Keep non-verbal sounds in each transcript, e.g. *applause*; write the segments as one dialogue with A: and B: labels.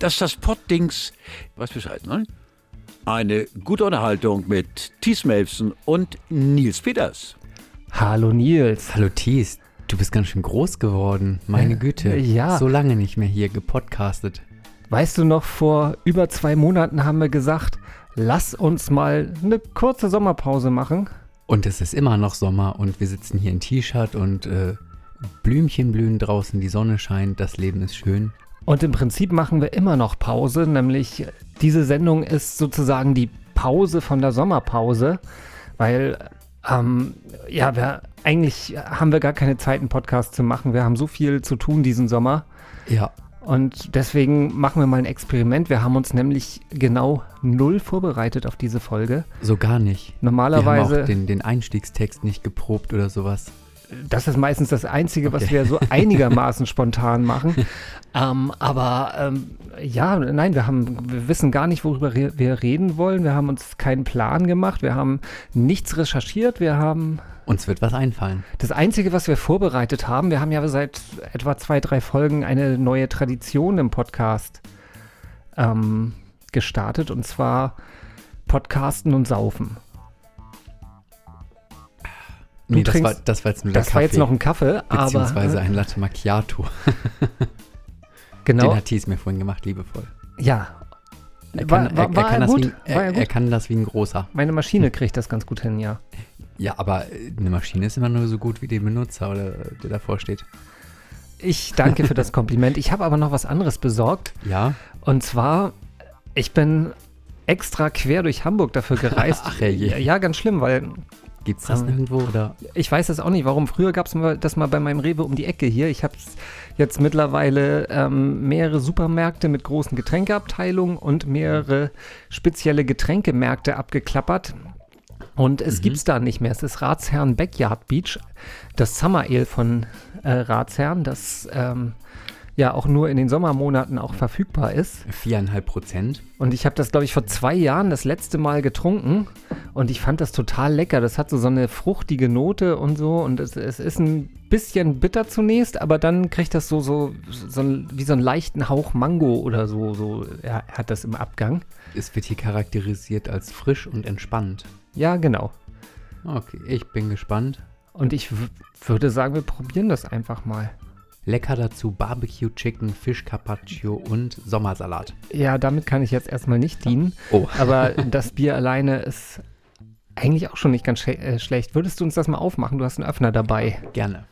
A: Das ist das Poddings. Was Bescheid, ne? Eine gute Unterhaltung mit Thies Melfsen und Nils Peters.
B: Hallo Nils.
C: Hallo Thies, du bist ganz schön groß geworden. Meine
B: Äh,
C: Güte.
B: ja.
C: So lange nicht mehr hier gepodcastet.
B: Weißt du noch, vor über zwei Monaten haben wir gesagt, lass uns mal eine kurze Sommerpause machen.
C: Und es ist immer noch Sommer und wir sitzen hier in T-Shirt und äh, Blümchen blühen draußen, die Sonne scheint, das Leben ist schön.
B: Und im Prinzip machen wir immer noch Pause, nämlich diese Sendung ist sozusagen die Pause von der Sommerpause, weil ähm, ja, wir, eigentlich haben wir gar keine Zeit, einen Podcast zu machen. Wir haben so viel zu tun diesen Sommer.
C: Ja,
B: Und deswegen machen wir mal ein Experiment. Wir haben uns nämlich genau null vorbereitet auf diese Folge.
C: so gar nicht. Wir
B: Normalerweise.
C: haben auch den, den Einstiegstext nicht geprobt oder sowas.
B: Das ist meistens das Einzige, was
C: Okay.
B: wir so *laughs* einigermaßen spontan machen. *laughs* Ähm, aber ähm, ja, nein, wir haben, wir wissen gar nicht, worüber re wir reden wollen. Wir haben uns keinen Plan gemacht. Wir haben nichts recherchiert. Wir haben
C: Uns wird was einfallen.
B: das Einzige, was wir vorbereitet haben, wir haben ja seit etwa zwei, drei Folgen eine neue Tradition im Podcast ähm, gestartet und zwar Podcasten und Saufen. Du
C: Nee, das
B: trinkst-
C: war, das war jetzt nur
B: Das
C: der
B: war jetzt
C: Kaffee,
B: noch ein Kaffee, aber
C: beziehungsweise
B: äh,
C: ein Latte Macchiato. *laughs*
B: genau,
C: Den hat Thies mir vorhin gemacht, liebevoll.
B: ja.
C: Er kann,
B: war- war
C: er kann das? Wie, ein-
B: War
C: er,
B: er
C: er
B: gut?
C: kann das wie ein großer.
B: Meine Maschine kriegt das ganz gut hin, ja. *laughs*
C: Ja, aber äh, eine Maschine ist immer nur so gut wie der Benutzer, oder der davor steht.
B: Ich danke für das *laughs* Kompliment. Ich habe aber noch was anderes besorgt.
C: Ja?
B: Und zwar, ich bin extra quer durch Hamburg dafür gereist.
C: Ach,
B: ja, ganz schlimm, weil
C: Gibt's das
B: Ähm,
C: nirgendwo? Oder?
B: ich weiß das auch nicht, warum. Früher gab es das mal bei meinem Rewe um die Ecke hier. Ich habe jetzt mittlerweile ähm, mehrere Supermärkte mit großen Getränkeabteilungen und mehrere spezielle Getränkemärkte abgeklappert. Und es
C: Mhm.
B: gibt's da nicht mehr. Es ist Ratsherrn Backyard Beach, das Summer Ale von äh, Ratsherrn, das ähm, ja auch nur in den Sommermonaten auch verfügbar ist.
C: Viereinhalb Prozent.
B: Und ich habe das, glaube ich, vor zwei Jahren das letzte Mal getrunken und ich fand das total lecker. Das hat so, so eine fruchtige Note und so und es, es ist ein bisschen bitter zunächst, aber dann kriegt das so, so, so wie so einen leichten Hauch Mango oder so, so ja, hat das im Abgang.
C: Es wird hier charakterisiert als frisch und entspannt.
B: Ja, genau.
C: Okay, ich bin gespannt.
B: Und ich würde sagen, wir probieren das einfach mal.
C: Lecker dazu Barbecue Chicken, Fisch Carpaccio und Sommersalat.
B: Ja, damit kann ich jetzt erstmal nicht dienen,
C: Oh,
B: aber *laughs* das Bier alleine ist eigentlich auch schon nicht ganz äh, schlecht. Würdest du uns das mal aufmachen? Du hast einen Öffner dabei.
C: gerne.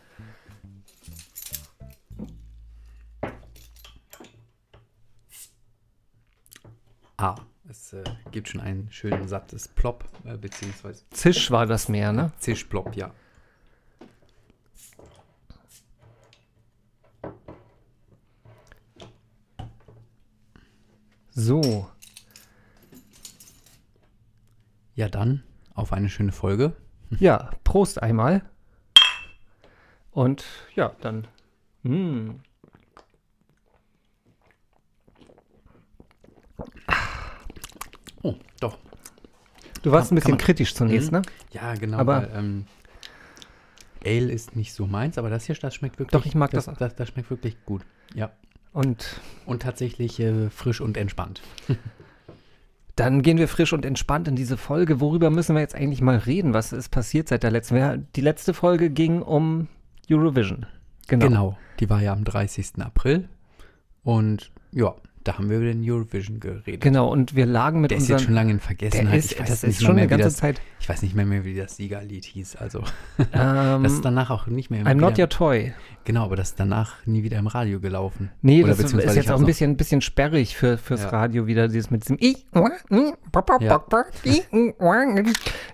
C: Ah, es äh, gibt schon einen schönen sattes Plop, äh, beziehungsweise
B: Zisch war das mehr, ne?
C: Zischplop, ja.
B: So,
C: Ja, dann auf eine schöne Folge.
B: Ja, Prost einmal. Und ja, dann. Mm.
C: Oh, doch.
B: Du warst
C: Kann-
B: ein bisschen
C: man-
B: kritisch zunächst,
C: Mhm.
B: ne?
C: Ja, genau.
B: Aber-
C: weil, ähm, Ale ist nicht so meins, aber das hier, das schmeckt wirklich.
B: Doch, ich mag das
C: das. Das, das schmeckt wirklich gut. Ja.
B: Und
C: Und tatsächlich äh, frisch und entspannt. *laughs*
B: dann gehen wir frisch und entspannt in diese Folge. Worüber müssen wir jetzt eigentlich mal reden? Was ist passiert seit der letzten? Die letzte Folge ging um Eurovision. Genau.
C: Genau. Die war ja am 30. April. Und ja, da haben wir über den Eurovision geredet.
B: Genau, und wir lagen mit
C: Der ist jetzt schon
B: unseren.
C: lange in
B: Der
C: Vergessenheit.
B: ist,
C: Ich weiß
B: das
C: nicht
B: ist schon
C: mehr,
B: eine ganze
C: das,
B: Zeit.
C: Ich weiß nicht mehr, mehr, wie das Siegerlied hieß. Also, *laughs*
B: Ähm,
C: das ist danach auch nicht mehr im
B: I'm not
C: wieder,
B: your toy.
C: Genau, aber das ist danach nie wieder im Radio gelaufen.
B: Nee,
C: Oder
B: das ist jetzt auch ein bisschen, bisschen sperrig für, fürs
C: Ja.
B: Radio wieder, dieses mit diesem
C: Ja.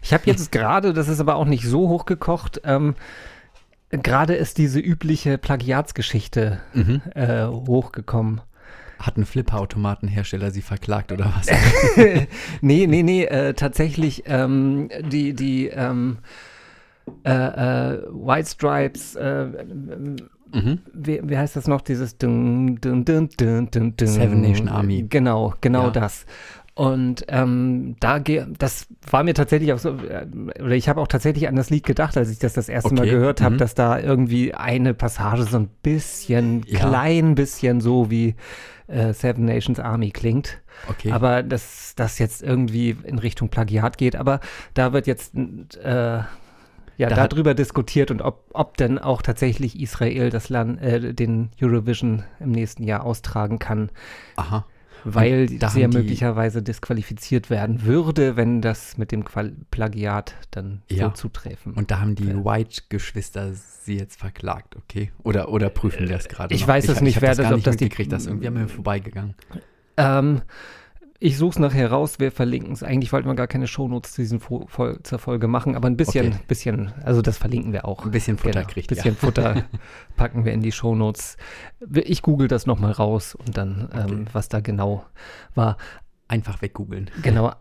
B: Ich habe jetzt *laughs* gerade, das ist aber auch nicht so hochgekocht, ähm, gerade ist diese übliche Plagiatsgeschichte
C: Mhm.
B: äh, hochgekommen.
C: Hat ein Flipper-Automatenhersteller sie verklagt oder was? *laughs*
B: nee, nee, nee, äh, tatsächlich ähm, die, die ähm, äh, äh, White Stripes, äh,
C: mhm.
B: wie, wie heißt das noch, dieses dun, dun, dun, dun, dun, dun.
C: Seven Nation Army.
B: Genau, genau
C: Ja.
B: das. Und ähm, da ge- das war mir tatsächlich auch so, äh, oder ich habe auch tatsächlich an das Lied gedacht, als ich das das erste Mal
C: Okay,
B: gehört habe,
C: mhm.
B: dass da irgendwie eine Passage so ein bisschen,
C: Ja.
B: klein bisschen so wie äh, Seven Nations Army klingt.
C: Okay.
B: Aber dass das jetzt irgendwie in Richtung Plagiat geht, aber da wird jetzt äh, ja
C: Da
B: darüber diskutiert und ob, ob denn auch tatsächlich Israel das Land, äh, den Eurovision im nächsten Jahr austragen kann,
C: Aha.
B: Weil sie ja
C: haben
B: möglicherweise disqualifiziert werden würde, wenn das mit dem Qual Plagiat dann
C: Ja.
B: so zutreffen.
C: Und da haben die White-Geschwister sie jetzt verklagt, okay? Oder, oder prüfen das gerade
B: ich
C: noch?
B: weiß es
C: ich,
B: nicht,
C: ich
B: wer
C: das
B: ob das die-
C: mitgekriegt, das irgendwie an mir vorbeigegangen.
B: Ähm, ich suche es nachher raus, wir verlinken es. Eigentlich wollten wir gar keine Shownotes zu diesen Fo Fol zur Folge machen, aber ein bisschen,
C: Okay.
B: bisschen, also das verlinken wir auch.
C: Ein bisschen Futter
B: Genau,
C: kriegt
B: bisschen
C: ihr.
B: Futter *laughs* packen wir in die Shownotes. Ich google das nochmal raus und dann, ähm,
C: Okay.
B: was da genau war.
C: Einfach weggoogeln.
B: Genau.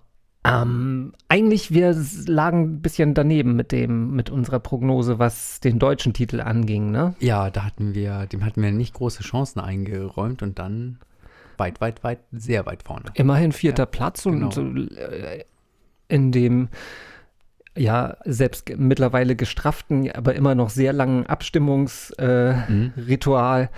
B: Ähm, eigentlich, wir lagen ein bisschen daneben mit dem, mit unserer Prognose, was den deutschen Titel anging, ne?
C: Ja, da hatten wir, dem hatten wir nicht große Chancen eingeräumt und dann weit, weit, weit, sehr weit vorne.
B: Immerhin vierter
C: Ja,
B: Platz
C: genau.
B: und so, äh, in dem ja selbst mittlerweile gestrafften, aber immer noch sehr langen Abstimmungsritual. Äh,
C: Mhm.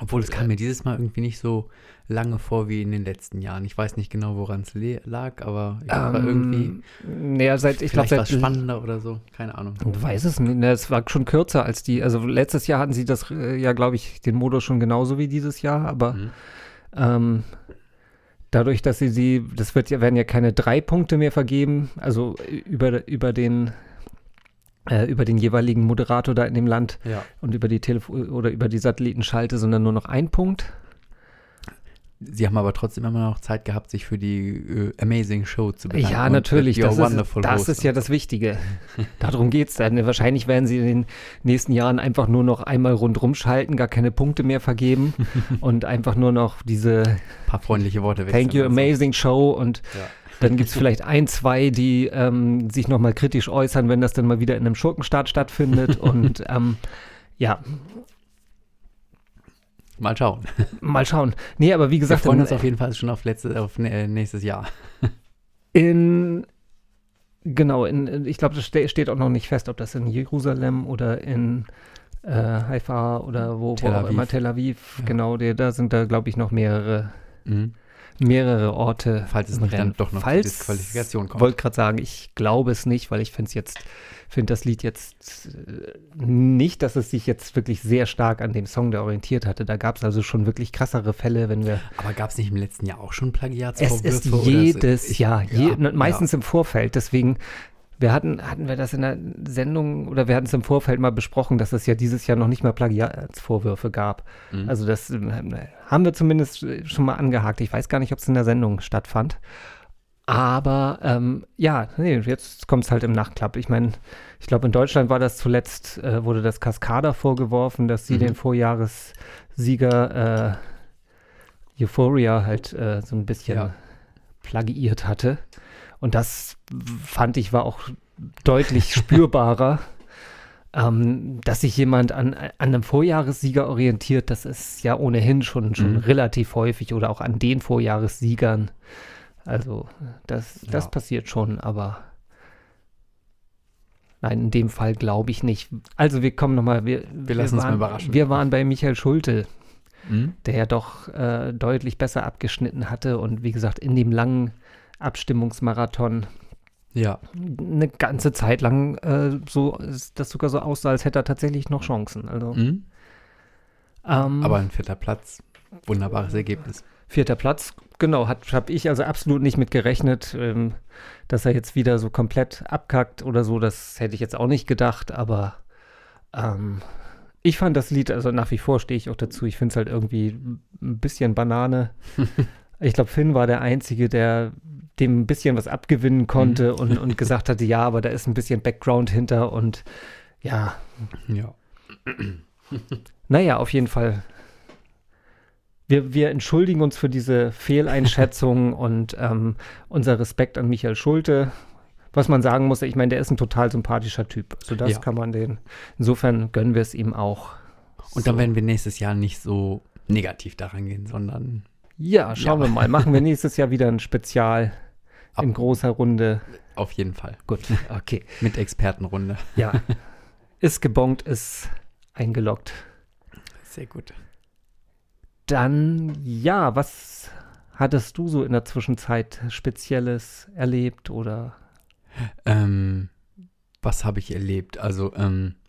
C: Obwohl es kam mir dieses Mal irgendwie nicht so lange vor wie in den letzten Jahren. Ich weiß nicht genau, woran es lag, aber ich war irgendwie
B: Ähm, naja, seit, ich glaube, seit
C: spannender oder so. Keine Ahnung.
B: Ich weiß es nicht. Es war schon kürzer als die. Also letztes Jahr hatten sie das äh, ja, glaube ich, den Modus schon genauso wie dieses Jahr, aber
C: Mhm.
B: Ähm, dadurch, dass sie sie, das wird ja, werden ja keine drei Punkte mehr vergeben, also über, über den äh, über den jeweiligen Moderator da in dem Land
C: Ja.
B: und über die Telefon oder über die Satellitenschalte, sondern nur noch ein Punkt.
C: Sie haben aber trotzdem immer noch Zeit gehabt, sich für die äh, Amazing Show zu bedanken.
B: Ja,
C: und
B: natürlich. Das ist, das ist ja das Wichtige. Darum geht es dann. Wahrscheinlich werden sie in den nächsten Jahren einfach nur noch einmal rundrum schalten, gar keine Punkte mehr vergeben *laughs* und einfach nur noch diese
C: ein paar freundliche Worte
B: Thank you, amazing Show und
C: Ja.
B: dann gibt es vielleicht ein, zwei, die ähm, sich nochmal kritisch äußern, wenn das dann mal wieder in einem Schurkenstaat stattfindet *laughs* und ähm, ja,
C: Mal schauen.
B: mal schauen. Nee, aber wie
C: Wir
B: gesagt,
C: freuen
B: in,
C: uns auf jeden Fall schon auf, letzte, auf nächstes Jahr.
B: in genau, in, ich glaube, das ste steht auch noch nicht fest, ob das in Jerusalem oder in äh, Haifa oder wo, wo auch immer, Tel Aviv,
C: Ja.
B: genau, der, da sind da, glaube ich, noch mehrere,
C: Mhm.
B: Mehrere Orte.
C: Falls es dann
B: Rennen.
C: doch noch
B: Falls,
C: Disqualifikation kommt.
B: wollte gerade sagen, ich glaube es nicht, weil ich finde es jetzt, finde das Lied jetzt äh, nicht, dass es sich jetzt wirklich sehr stark an dem Song da orientiert hatte. Da gab es also schon wirklich krassere Fälle, wenn wir.
C: Aber gab es nicht im letzten Jahr auch schon
B: Es
C: Plagiatsvorwürfe?
B: ist
C: oder
B: jedes
C: ich-
B: Jahr, je,
C: ja,
B: ne, meistens im Vorfeld. Deswegen, wir hatten, hatten wir das in der Sendung oder wir hatten es im Vorfeld mal besprochen, dass es ja dieses Jahr noch nicht mal Plagiatsvorwürfe gab.
C: Mhm.
B: Also das äh, haben wir zumindest äh, schon mal angehakt. Ich weiß gar nicht, ob es in der Sendung stattfand. Aber ähm, ja, nee, jetzt kommt es halt im Nachklapp. Ich meine, ich glaube, in Deutschland war das zuletzt, äh, wurde das Cascada vorgeworfen, dass sie
C: Mhm.
B: den Vorjahressieger äh, Euphoria halt äh, so ein bisschen
C: Ja.
B: plagiiert hatte. Und das fand ich war auch deutlich spürbarer. *laughs* Ähm, dass sich jemand an, an einem Vorjahressieger orientiert, das ist ja ohnehin schon, schon
C: Mhm.
B: relativ häufig oder auch an den Vorjahressiegern. Also das, das
C: Ja.
B: passiert schon, aber nein, in dem Fall glaube ich nicht. Also wir kommen nochmal, wir, wir,
C: lassen uns mal
B: waren,
C: überraschen.
B: wir waren bei Michael Schulte,
C: Mhm.
B: der ja doch äh, deutlich besser abgeschnitten hatte und wie gesagt in dem langen Abstimmungsmarathon
C: Ja,
B: eine ganze Zeit lang äh, so das sogar so aussah, als hätte er tatsächlich noch Chancen. Also
C: mhm.
B: ähm,
C: aber ein vierter Platz. Wunderbares Ergebnis.
B: vierter Platz, genau, habe ich also absolut nicht mit gerechnet, ähm, dass er jetzt wieder so komplett abkackt oder so. Das hätte ich jetzt auch nicht gedacht, aber ähm, ich fand das Lied, also nach wie vor stehe ich auch dazu. Ich finde es halt irgendwie ein bisschen Banane. *laughs* ich glaube, Finn war der Einzige, der dem ein bisschen was abgewinnen konnte und, *laughs* und gesagt hatte, ja, aber da ist ein bisschen Background hinter und ja,
C: Ja. *clears throat*
B: naja, auf jeden Fall. Wir, wir entschuldigen uns für diese Fehleinschätzung *laughs* und ähm, unser Respekt an Michael Schulte. Was man sagen muss, ich meine, der ist ein total sympathischer Typ. Also das
C: Ja.
B: kann man den. Insofern gönnen wir es ihm auch.
C: Und dann werden wir nächstes Jahr nicht so negativ daran gehen, sondern
B: Ja, schauen
C: Ja.
B: wir mal. Machen wir nächstes Jahr wieder ein Spezial in
C: Ab-
B: großer Runde.
C: Auf jeden Fall.
B: Gut, okay.
C: Mit Expertenrunde.
B: Ja. ist gebongt, ist eingeloggt.
C: Sehr gut.
B: Dann, ja, was hattest du so in der Zwischenzeit Spezielles erlebt oder?
C: Ähm, was habe ich erlebt? Also, ähm, äh,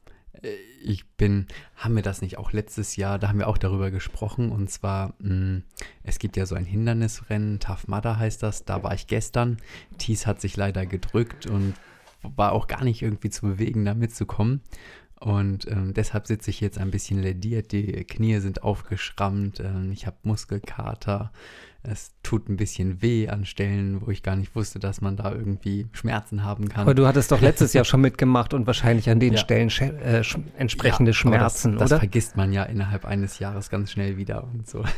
C: ich bin, haben wir das nicht auch letztes Jahr, da haben wir auch darüber gesprochen und zwar, mh, es gibt ja so ein Hindernisrennen, Tough Mudder heißt das, da war ich gestern. Thies hat sich leider gedrückt und war auch gar nicht irgendwie zu bewegen, da mitzukommen. Und ähm, deshalb sitze ich jetzt ein bisschen lediert, die Knie sind aufgeschrammt, ähm, ich habe Muskelkater, es tut ein bisschen weh an Stellen, wo ich gar nicht wusste, dass man da irgendwie Schmerzen haben kann.
B: Aber du hattest doch letztes Jahr schon mitgemacht und wahrscheinlich an den
C: Ja.
B: Stellen sch- äh, sch entsprechende
C: Ja,
B: Schmerzen,
C: das, das
B: oder?
C: vergisst man ja innerhalb eines Jahres ganz schnell wieder und so. *laughs*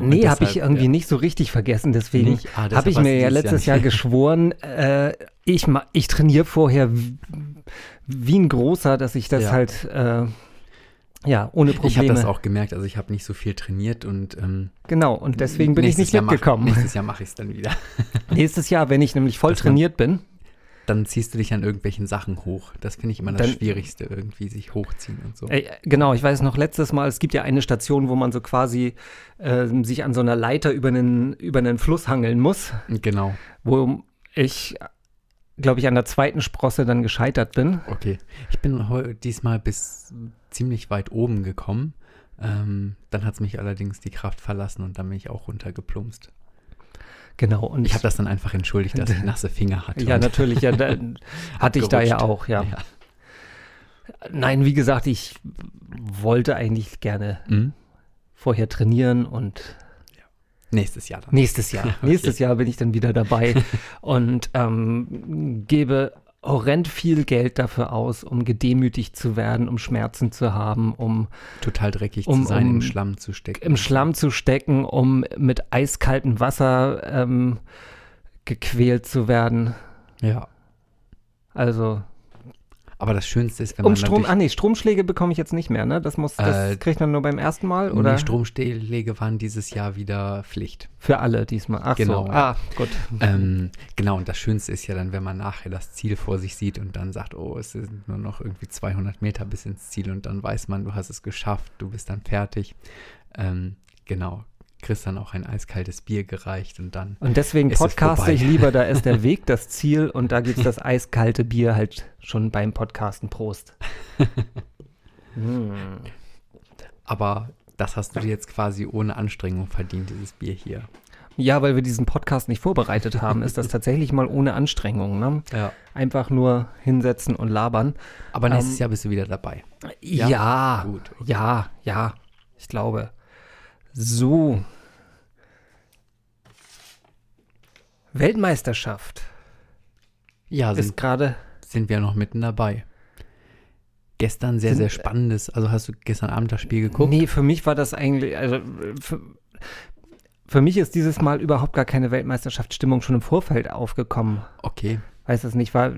B: Nee, habe ich irgendwie
C: ja.
B: nicht so richtig vergessen. Deswegen?
C: Ah,
B: habe ich mir ja letztes
C: Jahr
B: Jahr *laughs* geschworen, äh, ich, ich trainiere vorher wie, ein Großer, dass ich das halt äh, ja ohne
C: Ich habe
B: Probleme.
C: das auch gemerkt, also ich habe nicht so viel trainiert und ähm,
B: genau, und deswegen bin ich nicht
C: Jahr mach-
B: mitgekommen.
C: nächstes Jahr mache ich es dann wieder. *laughs*
B: Nächstes Jahr, wenn ich nämlich voll
C: man-
B: trainiert bin,
C: Dann ziehst du dich an irgendwelchen Sachen hoch. Das finde ich immer das
B: Dann-
C: Schwierigste, irgendwie sich hochziehen und so.
B: Äh, genau, ich weiß noch letztes Mal, es gibt ja eine Station, wo man so quasi äh, sich an so einer Leiter über einen, über einen Fluss hangeln muss,
C: Genau,
B: wo ich, glaube ich, an der zweiten Sprosse dann gescheitert bin.
C: okay. Ich bin diesmal bis ziemlich weit oben gekommen. Ähm, dann hat es mich allerdings die Kraft verlassen und dann bin ich auch runtergeplumpst.
B: Genau, und
C: Ich habe das dann einfach entschuldigt, dass ich *laughs* nasse Finger hatte.
B: ja natürlich, ja, *laughs* hatte ich da ja auch, ja. Nein, wie gesagt, ich wollte eigentlich gerne
C: Mhm.
B: vorher trainieren und
C: Nächstes Jahr dann.
B: Nächstes Jahr. *laughs*
C: Okay.
B: Nächstes Jahr bin ich dann wieder dabei *laughs* und ähm, gebe horrend viel Geld dafür aus, um gedemütigt zu werden, um Schmerzen zu haben, um
C: Total dreckig
B: Um-
C: zu sein,
B: um
C: im Schlamm zu stecken.
B: im Schlamm zu stecken, um mit eiskaltem Wasser ähm, gequält zu werden.
C: Ja.
B: Also
C: Aber das Schönste ist, wenn
B: um
C: man
B: Strom, ah nee, Stromschläge bekomme ich jetzt nicht mehr, ne? Das muss, das
C: Äh,
B: kriegt man nur beim ersten Mal oder
C: Nee, Stromschläge waren dieses Jahr wieder Pflicht.
B: für alle diesmal? Ach
C: Genau.
B: so, ah, gut.
C: Ähm, genau, und das Schönste ist ja dann, wenn man nachher das Ziel vor sich sieht und dann sagt, oh, es sind nur noch irgendwie 200 Meter bis ins Ziel und dann weiß man, du hast es geschafft, du bist dann fertig. Ähm, genau, kriegst dann auch ein eiskaltes Bier gereicht und dann,
B: Und deswegen podcaste ich lieber, da ist der *laughs* Weg das Ziel und da gibt es das eiskalte Bier halt schon beim Podcasten. Prost. *laughs* Hm.
C: aber das hast du dir jetzt quasi ohne Anstrengung verdient, dieses Bier hier.
B: Ja, weil wir diesen Podcast nicht vorbereitet haben, ist das *laughs* tatsächlich mal ohne Anstrengung. Ne?
C: Ja.
B: Einfach nur hinsetzen und labern.
C: Aber nächstes
B: Ähm,
C: Jahr bist du wieder dabei.
B: Ja,
C: Ja?
B: ja,
C: Gut, okay.
B: ja, ich glaube. So. Weltmeisterschaft
C: Ja,
B: ist
C: sind,
B: gerade
C: sind wir noch mitten dabei. Gestern sehr,
B: Sind-
C: sehr spannendes. Also hast du gestern Abend das Spiel geguckt?
B: Nee, für mich war das eigentlich, also für, für mich ist dieses Mal überhaupt gar keine Weltmeisterschaftsstimmung schon im Vorfeld aufgekommen.
C: Okay.
B: Weiß es nicht, war,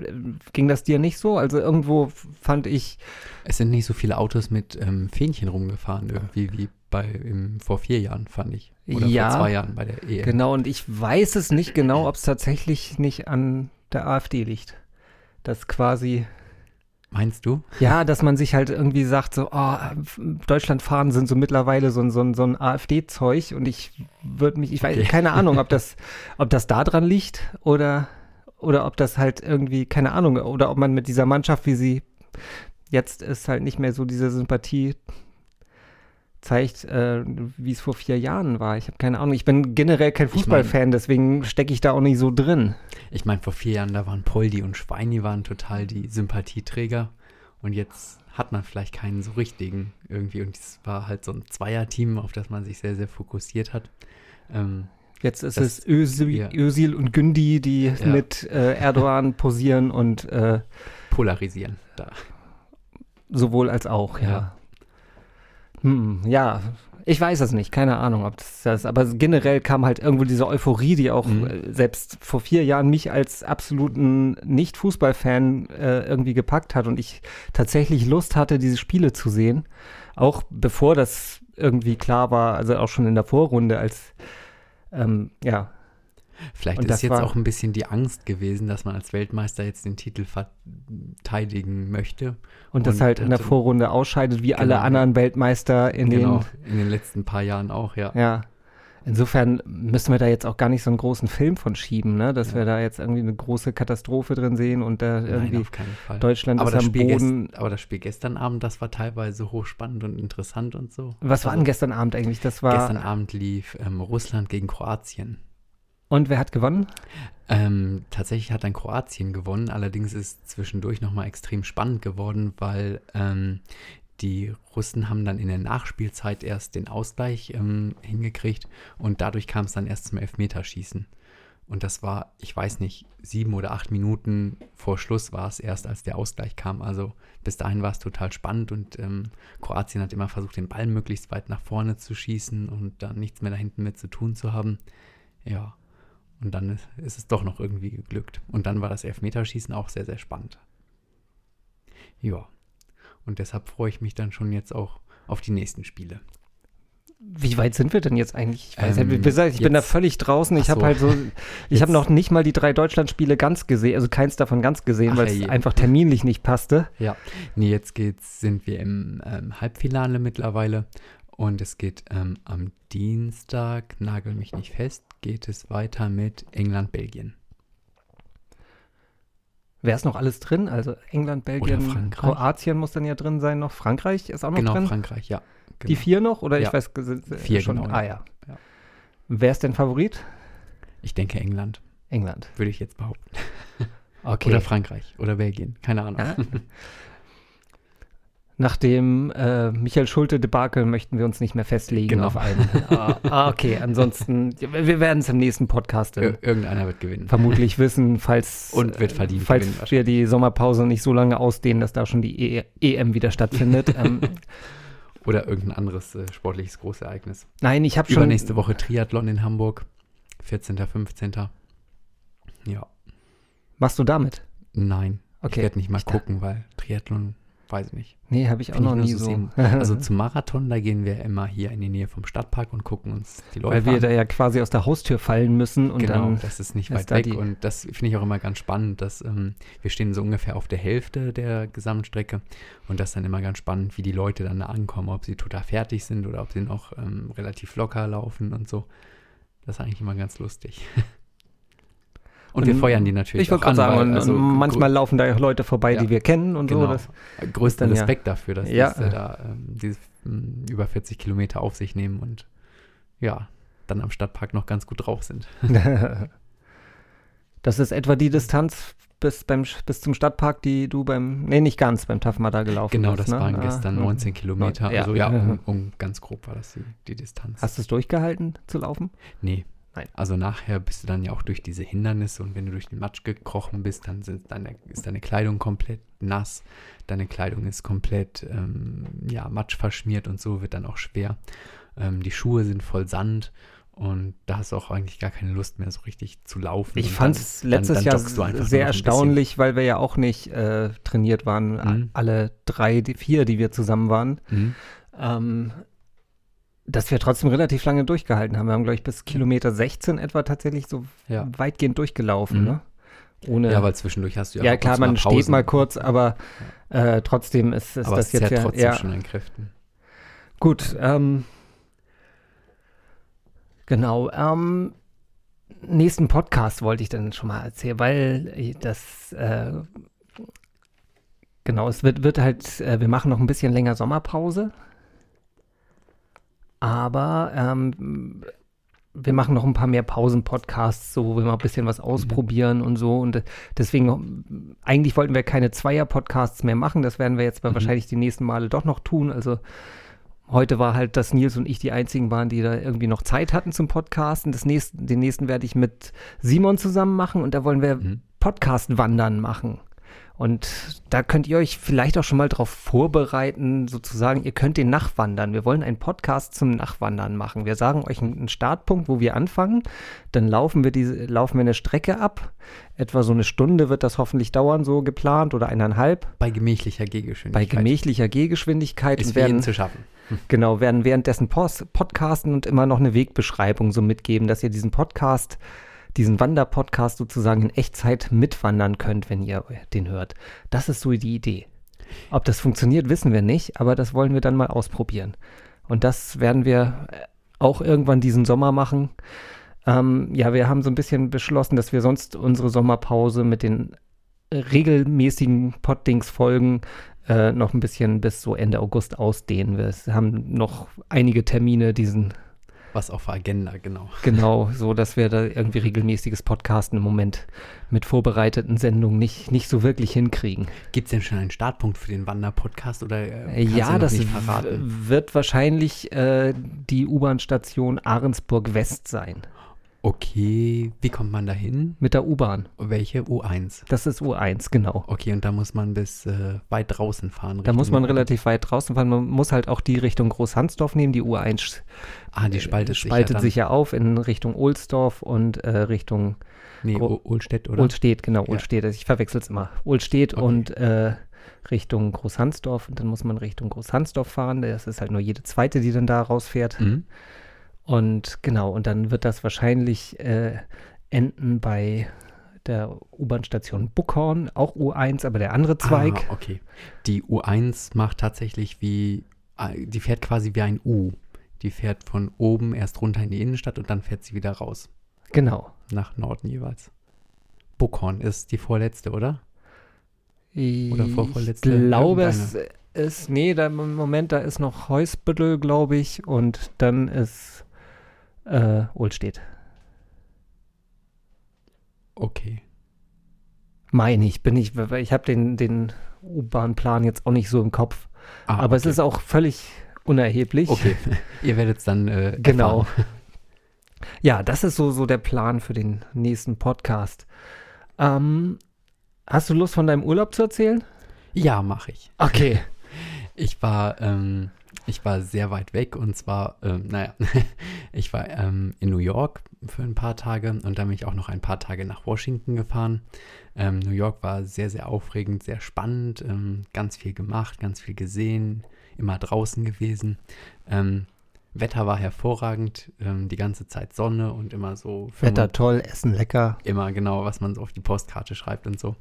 B: ging das dir nicht so? Also irgendwo fand ich,
C: Es sind nicht so viele Autos mit ähm, Fähnchen rumgefahren, irgendwie wie bei im, vor vier Jahren, fand ich. Oder
B: Ja.
C: vor zwei Jahren bei der EM.
B: genau, und ich weiß es nicht genau, ob es tatsächlich nicht an der AfD liegt. Das quasi,
C: Meinst du?
B: ja, dass man sich halt irgendwie sagt, so, oh, Deutschland fahren sind so mittlerweile so, ein- so, so ein AfD-Zeug und ich würde mich, ich weiß,
C: Okay.
B: keine Ahnung, ob *laughs* das, ob das da dran liegt oder, oder ob das halt irgendwie, keine Ahnung, oder ob man mit dieser Mannschaft, wie sie jetzt ist, halt nicht mehr so diese Sympathie zeigt, äh, wie es vor vier Jahren war. Ich habe keine Ahnung. Ich bin generell kein
C: Ich mein-
B: Fußballfan, deswegen stecke ich da auch nicht so drin.
C: Ich meine, vor vier Jahren, da waren Poldi und Schweini waren total die Sympathieträger. Und jetzt hat man vielleicht keinen so richtigen irgendwie. Und es war halt so ein Zweierteam, auf das man sich sehr, sehr fokussiert hat. Ähm,
B: Jetzt ist
C: Das-
B: es Özil,
C: ja.
B: Özil und Gündi, die
C: Ja.
B: mit äh, Erdogan posieren und äh,
C: polarisieren. Da.
B: sowohl als auch, ja.
C: Ja.
B: Hm, ja, ich weiß es nicht, keine Ahnung, ob das das, aber generell kam halt irgendwo diese Euphorie, die auch
C: Mhm.
B: äh, selbst vor vier Jahren mich als absoluten Nicht-Fußball-Fan äh, irgendwie gepackt hat und ich tatsächlich Lust hatte, diese Spiele zu sehen. Auch bevor das irgendwie klar war, also auch schon in der Vorrunde, als ähm, ja,
C: Vielleicht
B: Und
C: ist jetzt
B: war-
C: auch ein bisschen die Angst gewesen, dass man als Weltmeister jetzt den Titel verteidigen möchte.
B: und das
C: Und
B: halt in der Vorrunde ausscheidet, wie alle
C: Genau.
B: anderen Weltmeister in
C: genau,
B: den
C: in den letzten paar Jahren auch, ja.
B: Ja. Insofern müssen wir da jetzt auch gar nicht so einen großen Film von schieben, ne? dass
C: Ja.
B: wir da jetzt irgendwie eine große Katastrophe drin sehen und da irgendwie
C: Nein, auf keinen Fall.
B: Deutschland
C: aber
B: ist
C: das,
B: am
C: Spiel
B: Boden.
C: aber das Spiel gestern Abend, das war teilweise hochspannend und interessant und so.
B: Was war
C: Also
B: denn gestern Abend eigentlich? Das war.
C: Gestern Abend lief ähm, Russland gegen Kroatien.
B: Und wer hat gewonnen?
C: Ähm, tatsächlich hat dann Kroatien gewonnen, allerdings ist zwischendurch nochmal extrem spannend geworden, weil ähm, die Russen haben dann in der Nachspielzeit erst den Ausgleich ähm, hingekriegt und dadurch kam es dann erst zum Elfmeterschießen. Und das war, ich weiß nicht, sieben oder acht Minuten vor Schluss war es erst, als der Ausgleich kam. Also bis dahin war es total spannend und ähm, Kroatien hat immer versucht, den Ball möglichst weit nach vorne zu schießen und dann nichts mehr da hinten mit zu tun zu haben. Ja, und dann ist, es doch noch irgendwie geglückt. Und dann war das Elfmeterschießen auch sehr, sehr spannend. Ja. Und deshalb freue ich mich dann schon jetzt auch auf die nächsten Spiele.
B: Wie weit sind wir denn jetzt eigentlich? Ich, weiß
C: Ähm,
B: wie gesagt, ich bin da völlig draußen. Ich habe halt so, *laughs* ich habe noch nicht mal die drei Deutschland-Spiele ganz gesehen, also keins davon ganz gesehen, weil es einfach terminlich nicht passte.
C: Ja. Nee, jetzt geht's, sind wir im ähm, Halbfinale mittlerweile. Und es geht ähm, am Dienstag, nagel mich nicht fest, geht es weiter mit England, Belgien.
B: Wer ist noch alles drin? Also England, Belgien. Kroatien muss dann ja drin sein noch. Frankreich ist auch noch
C: Genau,
B: drin.
C: Frankreich, ja. Genau.
B: Die vier noch? Oder ich
C: Ja.
B: weiß sind- sind
C: Vier,
B: schon.
C: genau,
B: Ah
C: ja.
B: ja.
C: Ja.
B: Wer ist denn Favorit?
C: Ich denke England,
B: England.
C: würde ich jetzt behaupten.
B: Okay.
C: Oder Frankreich oder Belgien, keine Ahnung.
B: Ja. *laughs* Nach dem äh, Michael Schulte-Debakel möchten wir uns nicht mehr festlegen
C: Genau.
B: auf einen. ah, ah, okay, ansonsten, wir werden es im nächsten Podcast
C: Ir irgendeiner wird gewinnen.
B: vermutlich *laughs* wissen, falls,
C: Und wird verdient
B: falls
C: gewinnen
B: wir die Sommerpause nicht so lange ausdehnen, dass da schon die e EM wieder stattfindet. *laughs* ähm,
C: Oder irgendein anderes äh, sportliches Großereignis.
B: nein, ich habe schon.
C: Übernächste Woche Triathlon in Hamburg. 14., 15. Ja,
B: Machst du damit?
C: nein.
B: Okay.
C: Ich werde nicht mal
B: Ich
C: gucken, weil Triathlon, weiß ich nicht.
B: Nee, habe ich auch
C: Find ich
B: noch
C: nur
B: nie so.
C: sehen. *laughs* Also zum Marathon, da gehen wir immer hier in die Nähe vom Stadtpark und gucken uns die Läufe
B: Weil wir
C: an.
B: da ja quasi aus der Haustür fallen müssen und
C: genau,
B: dann.
C: das ist nicht weit weg und das finde ich auch immer ganz spannend, dass ähm, wir stehen so ungefähr auf der Hälfte der Gesamtstrecke und das ist dann immer ganz spannend, wie die Leute dann da ankommen, ob sie total fertig sind oder ob sie noch ähm, relativ locker laufen und so. Das ist eigentlich immer ganz lustig. *laughs* Und, wir feuern die natürlich
B: Ich wollte
C: auch
B: gerade sagen,
C: weil,
B: und,
C: also
B: manchmal laufen da ja Leute vorbei,
C: Ja,
B: die wir kennen und so.
C: genau.
B: Das,
C: größten
B: dann ja-
C: Respekt dafür, dass
B: Ja.
C: äh, da ähm, diese ähm, über 40 Kilometer auf sich nehmen und ja, dann am Stadtpark noch ganz gut drauf sind. *laughs*
B: das ist etwa die Distanz bis, beim, bis zum Stadtpark, die du beim, nee, nicht ganz, beim Tafmada gelaufen
C: Genau,
B: bist.
C: das
B: ne?
C: waren
B: Ah,
C: gestern
B: mhm.
C: 19 Kilometer.
B: ja.
C: Also ja, *laughs* um, um ganz grob war das die, die Distanz.
B: Hast du es durchgehalten zu laufen?
C: nee.
B: Nein.
C: Also nachher bist du dann ja auch durch diese Hindernisse und wenn du durch den Matsch gekrochen bist, dann deine, ist deine Kleidung komplett nass, deine Kleidung ist komplett ähm, ja, Matsch verschmiert und so wird dann auch schwer. Ähm, die Schuhe sind voll Sand und da hast du auch eigentlich gar keine Lust mehr so richtig zu laufen.
B: Ich fand
C: dann-
B: es
C: dann-
B: letztes
C: dann
B: Jahr
C: einfach nur
B: sehr
C: ein bisschen.
B: erstaunlich, weil wir ja auch nicht äh, trainiert waren,
C: Mhm.
B: alle drei, die vier, die wir zusammen waren,
C: Mhm.
B: ähm, dass wir trotzdem relativ lange durchgehalten haben. Wir haben, glaube ich, bis Kilometer 16 etwa tatsächlich so
C: Ja.
B: weitgehend durchgelaufen,
C: Mhm.
B: ne? Ohne,
C: ja, weil zwischendurch hast du ja
B: ja klar, man
C: mal
B: steht
C: Pausen.
B: mal kurz, aber äh, trotzdem ist, ist
C: Aber
B: das
C: es
B: jetzt ja,
C: trotzdem
B: ja
C: schon an Kräften.
B: Gut, ähm, genau. Ähm, nächsten Podcast wollte ich dann schon mal erzählen, weil das, äh, genau, es wird, wird halt, äh, wir machen noch ein bisschen länger Sommerpause. Aber ähm, wir machen noch ein paar mehr Pausen-Podcasts, so wo wir mal ein bisschen was ausprobieren und so. Und deswegen, eigentlich wollten wir keine Zweier-Podcasts mehr machen. Das werden wir jetzt
C: Mhm.
B: wahrscheinlich die nächsten Male doch noch tun. Also heute war halt, dass Nils und ich die einzigen waren, die da irgendwie noch Zeit hatten zum Podcasten. Das nächste, den nächsten werde ich mit Simon zusammen machen und da wollen wir
C: Mhm.
B: Podcast-Wandern machen. Und da könnt ihr euch vielleicht auch schon mal drauf vorbereiten, sozusagen, ihr könnt den Nachwandern. Wir wollen einen Podcast zum Nachwandern machen. Wir sagen euch einen Startpunkt, wo wir anfangen. Dann laufen wir diese, laufen wir eine Strecke ab. Etwa so eine Stunde wird das hoffentlich dauern, so geplant oder eineinhalb.
C: Bei gemächlicher Gehgeschwindigkeit.
B: Bei gemächlicher Gehgeschwindigkeit.
C: Ist
B: werden,
C: zu schaffen.
B: Genau, werden währenddessen Post, podcasten und immer noch eine Wegbeschreibung so mitgeben, dass ihr diesen Podcast, diesen Wanderpodcast sozusagen in Echtzeit mitwandern könnt, wenn ihr den hört. Das ist so die Idee. Ob das funktioniert, wissen wir nicht, aber das wollen wir dann mal ausprobieren. Und das werden wir auch irgendwann diesen Sommer machen. Ähm, ja, wir haben so ein bisschen beschlossen, dass wir sonst unsere Sommerpause mit den regelmäßigen Poddings-Folgen äh, noch ein bisschen bis so Ende August ausdehnen. Wir haben noch einige Termine diesen
C: Was auf der Agenda, genau.
B: Genau, so dass wir da irgendwie regelmäßiges Podcasten im Moment mit vorbereiteten Sendungen nicht, nicht so wirklich hinkriegen.
C: Gibt es denn schon einen Startpunkt für den Wanderpodcast oder äh, du
B: ja, das wird wahrscheinlich äh, die U-Bahn-Station Ahrensburg West sein.
C: Okay, wie kommt man da hin?
B: Mit der U-Bahn.
C: Welche? U1.
B: Das ist U1, genau.
C: Okay, und da muss man bis äh, weit draußen fahren.
B: Da muss man
C: Norden.
B: relativ weit draußen fahren. Man muss halt auch die Richtung Großhansdorf nehmen. Die U1
C: Ah, die spaltet,
B: spaltet
C: sich,
B: sich
C: ja.
B: ja auf in Richtung Ohlsdorf und äh, Richtung.
C: Nee,
B: Gro-
C: Ohlstedt, oder?
B: Ohlstedt, genau,
C: Ja.
B: Ohlstedt. Ich verwechsel es immer. Ohlstedt
C: Okay.
B: und äh, Richtung Großhansdorf. Und dann muss man Richtung Großhansdorf fahren. Das ist halt nur jede zweite, die dann da rausfährt.
C: Mhm.
B: Und genau, und dann wird das wahrscheinlich äh, enden bei der U-Bahn-Station Buckhorn, auch U1, aber der andere Zweig.
C: Ah, okay. Die U1 macht tatsächlich wie, äh, die fährt quasi wie ein U. Die fährt von oben erst runter in die Innenstadt und dann fährt sie wieder raus.
B: Genau.
C: Nach Norden jeweils. Buckhorn ist die vorletzte, oder? Oder
B: ich
C: vorvorletzte,
B: glaube,
C: irgendeine.
B: es ist, nee, da, im Moment, da ist noch Heusbüttel, glaube ich, und dann ist äh, Ohlstedt.
C: Okay.
B: Meine ich, bin ich, ich habe den, den U-Bahn-Plan jetzt auch nicht so im Kopf.
C: Ah,
B: aber es
C: okay.
B: ist auch völlig unerheblich.
C: Okay, *laughs* ihr werdet es dann äh,
B: Genau.
C: erfahren.
B: Ja, das ist so, so der Plan für den nächsten Podcast. Ähm, hast du Lust von deinem Urlaub zu erzählen?
C: Ja, mache ich.
B: Okay. *laughs*
C: Ich war, ähm, ich war sehr weit weg und zwar, ähm, naja, *laughs* ich war ähm, in New York für ein paar Tage und dann bin ich auch noch ein paar Tage nach Washington gefahren. Ähm, New York war sehr, sehr aufregend, sehr spannend, ähm, ganz viel gemacht, ganz viel gesehen, immer draußen gewesen. Ähm, Wetter war hervorragend, ähm, die ganze Zeit Sonne und immer so
B: Wetter toll, Essen lecker.
C: immer genau, was man so auf die Postkarte schreibt und so.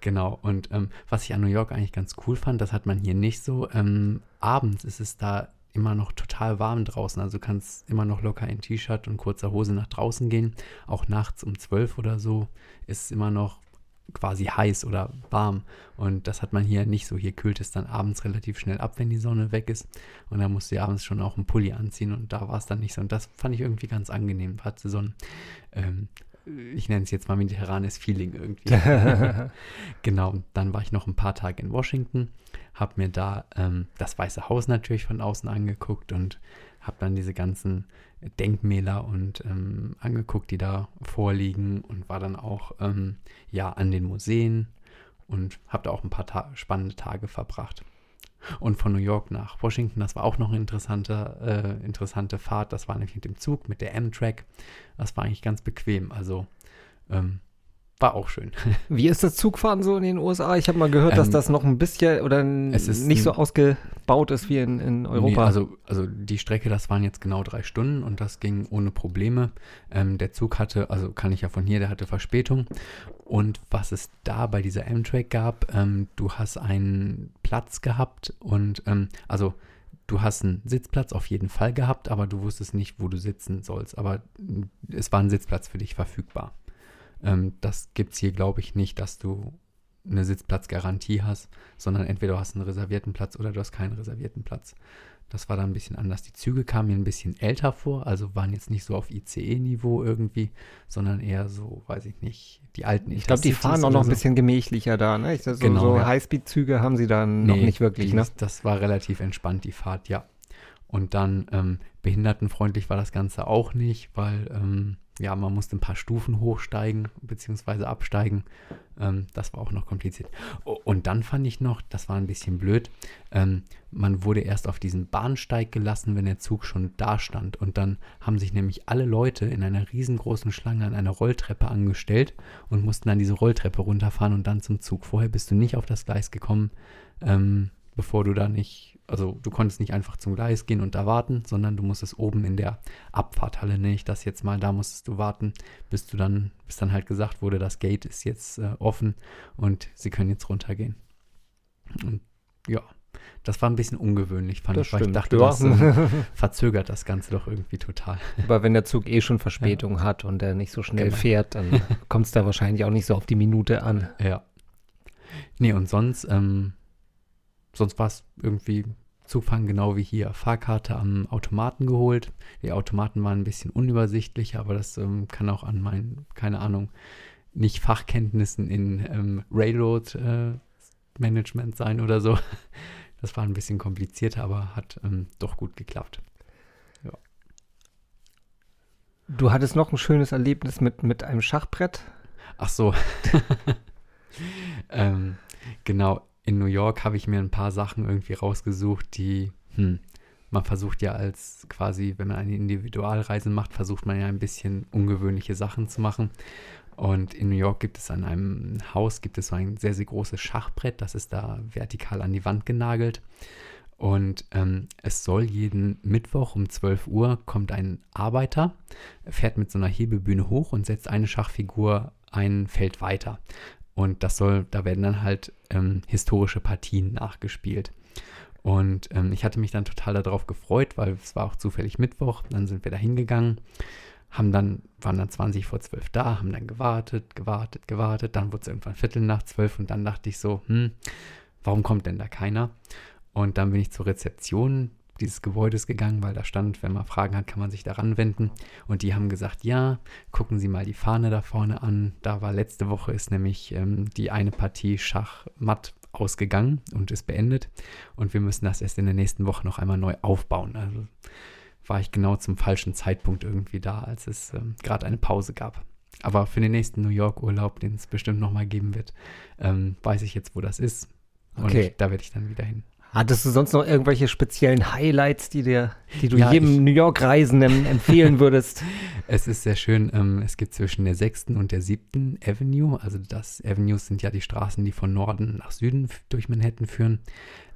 C: Genau. Und ähm, was ich an New York eigentlich ganz cool fand, das hat man hier nicht so. Ähm, abends ist es da immer noch total warm draußen. Also du kannst immer noch locker in T-Shirt und kurzer Hose nach draußen gehen. Auch nachts um 12 oder so ist es immer noch quasi heiß oder warm. Und das hat man hier nicht so. Hier kühlt es dann abends relativ schnell ab, wenn die Sonne weg ist. Und dann musst du ja abends schon auch einen Pulli anziehen. Und da war es dann nicht so. Und das fand ich irgendwie ganz angenehm. Hatte so ein, ähm, ich nenne es jetzt mal mediterranes Feeling irgendwie. *laughs* genau, dann war ich noch ein paar Tage in Washington, habe mir da ähm, das Weiße Haus natürlich von außen angeguckt und habe dann diese ganzen Denkmäler und ähm, angeguckt, die da vorliegen und war dann auch ähm, ja an den Museen und habe da auch ein paar Ta spannende Tage verbracht. Und von New York nach Washington, das war auch noch eine interessante, äh, interessante Fahrt. Das war nämlich mit dem Zug, mit der Amtrak. Das war eigentlich ganz bequem. Also ähm, war auch schön. *laughs*
B: Wie ist das Zugfahren so in den USA? Ich habe mal gehört, dass
C: Ähm,
B: das noch ein bisschen oder nicht so ausgebaut ist wie in, in Europa.
C: Nee, also, also die Strecke, das waren jetzt genau drei Stunden und das ging ohne Probleme. Ähm, der Zug hatte, also kann ich ja von hier, der hatte Verspätung. Und was es da bei dieser Amtrak gab, ähm, du hast einen Platz gehabt und ähm, also du hast einen Sitzplatz auf jeden Fall gehabt, aber du wusstest nicht, wo du sitzen sollst. Aber es war ein Sitzplatz für dich verfügbar. Ähm, das gibt es hier, glaube ich, nicht, dass du eine Sitzplatzgarantie hast, sondern entweder du hast einen reservierten Platz oder du hast keinen reservierten Platz. Das war dann ein bisschen anders. Die Züge kamen mir ein bisschen älter vor, also waren jetzt nicht so auf ICE-Niveau irgendwie, sondern eher so, weiß ich nicht, die alten
B: ich glaube, die fahren auch noch ein
C: so.
B: bisschen gemächlicher da. Ne? Ich, so
C: Genau,
B: so
C: ja.
B: Highspeed-Züge haben sie dann noch
C: Nee,
B: nicht wirklich.
C: die,
B: Ne?
C: Das war relativ entspannt, die Fahrt, ja. Und dann ähm, behindertenfreundlich war das Ganze auch nicht, weil ähm, ja, man musste ein paar Stufen hochsteigen bzw. absteigen. Ähm, das war auch noch kompliziert. Und dann fand ich noch, das war ein bisschen blöd, ähm, man wurde erst auf diesen Bahnsteig gelassen, wenn der Zug schon da stand. Und dann haben sich nämlich alle Leute in einer riesengroßen Schlange an einer Rolltreppe angestellt und mussten dann diese Rolltreppe runterfahren und dann zum Zug. Vorher bist du nicht auf das Gleis gekommen, ähm, bevor du da nicht, also du konntest nicht einfach zum Gleis gehen und da warten, sondern du musstest oben in der Abfahrthalle, nenne ich das jetzt mal, da musstest du warten, bis du dann, bis dann halt gesagt wurde, das Gate ist jetzt äh, offen und sie können jetzt runtergehen. Und ja, das war ein bisschen ungewöhnlich, fand
B: Das
C: ich, weil ich
B: stimmt,
C: dachte,
B: ja.
C: das äh, *laughs* verzögert das Ganze doch irgendwie total.
B: Aber wenn der Zug eh schon Verspätung hat und der nicht so schnell
C: Genau.
B: fährt, dann *laughs* kommt es da wahrscheinlich auch nicht so auf die Minute an.
C: Ja. Nee, und sonst, ähm, sonst war es irgendwie Zugfahren genau wie hier. Fahrkarte am Automaten geholt. Die Automaten waren ein bisschen unübersichtlich, aber das ähm, kann auch an meinen, keine Ahnung, nicht Fachkenntnissen in ähm, Railroad äh, Management sein oder so. *laughs* Das war ein bisschen komplizierter, aber hat ähm, doch gut geklappt.
B: Du hattest noch ein schönes Erlebnis mit, mit einem Schachbrett.
C: Ach so. *laughs* ähm, genau, in New York habe ich mir ein paar Sachen irgendwie rausgesucht, die, hm, man versucht ja als quasi, wenn man eine Individualreise macht, versucht man ja ein bisschen ungewöhnliche Sachen zu machen. Und in New York gibt es an einem Haus, gibt es so ein sehr, sehr großes Schachbrett, das ist da vertikal an die Wand genagelt. Und ähm, es soll jeden Mittwoch um 12 Uhr kommt ein Arbeiter, fährt mit so einer Hebebühne hoch und setzt eine Schachfigur ein Feld weiter. Und das soll, da werden dann halt ähm, historische Partien nachgespielt. Und ähm, ich hatte mich dann total darauf gefreut, weil es war auch zufällig Mittwoch. Dann sind wir da hingegangen, haben dann, waren dann 20 vor 12 da, haben dann gewartet, gewartet, gewartet. Dann wurde es irgendwann Viertel nach 12 und dann dachte ich so, hm, warum kommt denn da keiner? Und dann bin ich zur Rezeption dieses Gebäudes gegangen, weil da stand, wenn man Fragen hat, kann man sich daran wenden. Und die haben gesagt, ja, gucken Sie mal die Fahne da vorne an. Da war letzte Woche ist nämlich ähm, die eine Partie Schachmatt ausgegangen und ist beendet. Und wir müssen das erst in der nächsten Woche noch einmal neu aufbauen. Also war ich genau zum falschen Zeitpunkt irgendwie da, als es ähm, gerade eine Pause gab. Aber für den nächsten New York-Urlaub, den es bestimmt nochmal geben wird, ähm, weiß ich jetzt, wo das ist. Und
B: Okay.
C: da werde ich dann wieder hin.
B: Hattest du sonst noch irgendwelche speziellen Highlights, die, dir, die du
C: Ja,
B: jedem
C: ich-
B: New York-Reisenden *laughs* empfehlen würdest?
C: Es ist sehr schön. Ähm, es gibt zwischen der 6. und der 7. Avenue, also das Avenues sind ja die Straßen, die von Norden nach Süden durch Manhattan führen.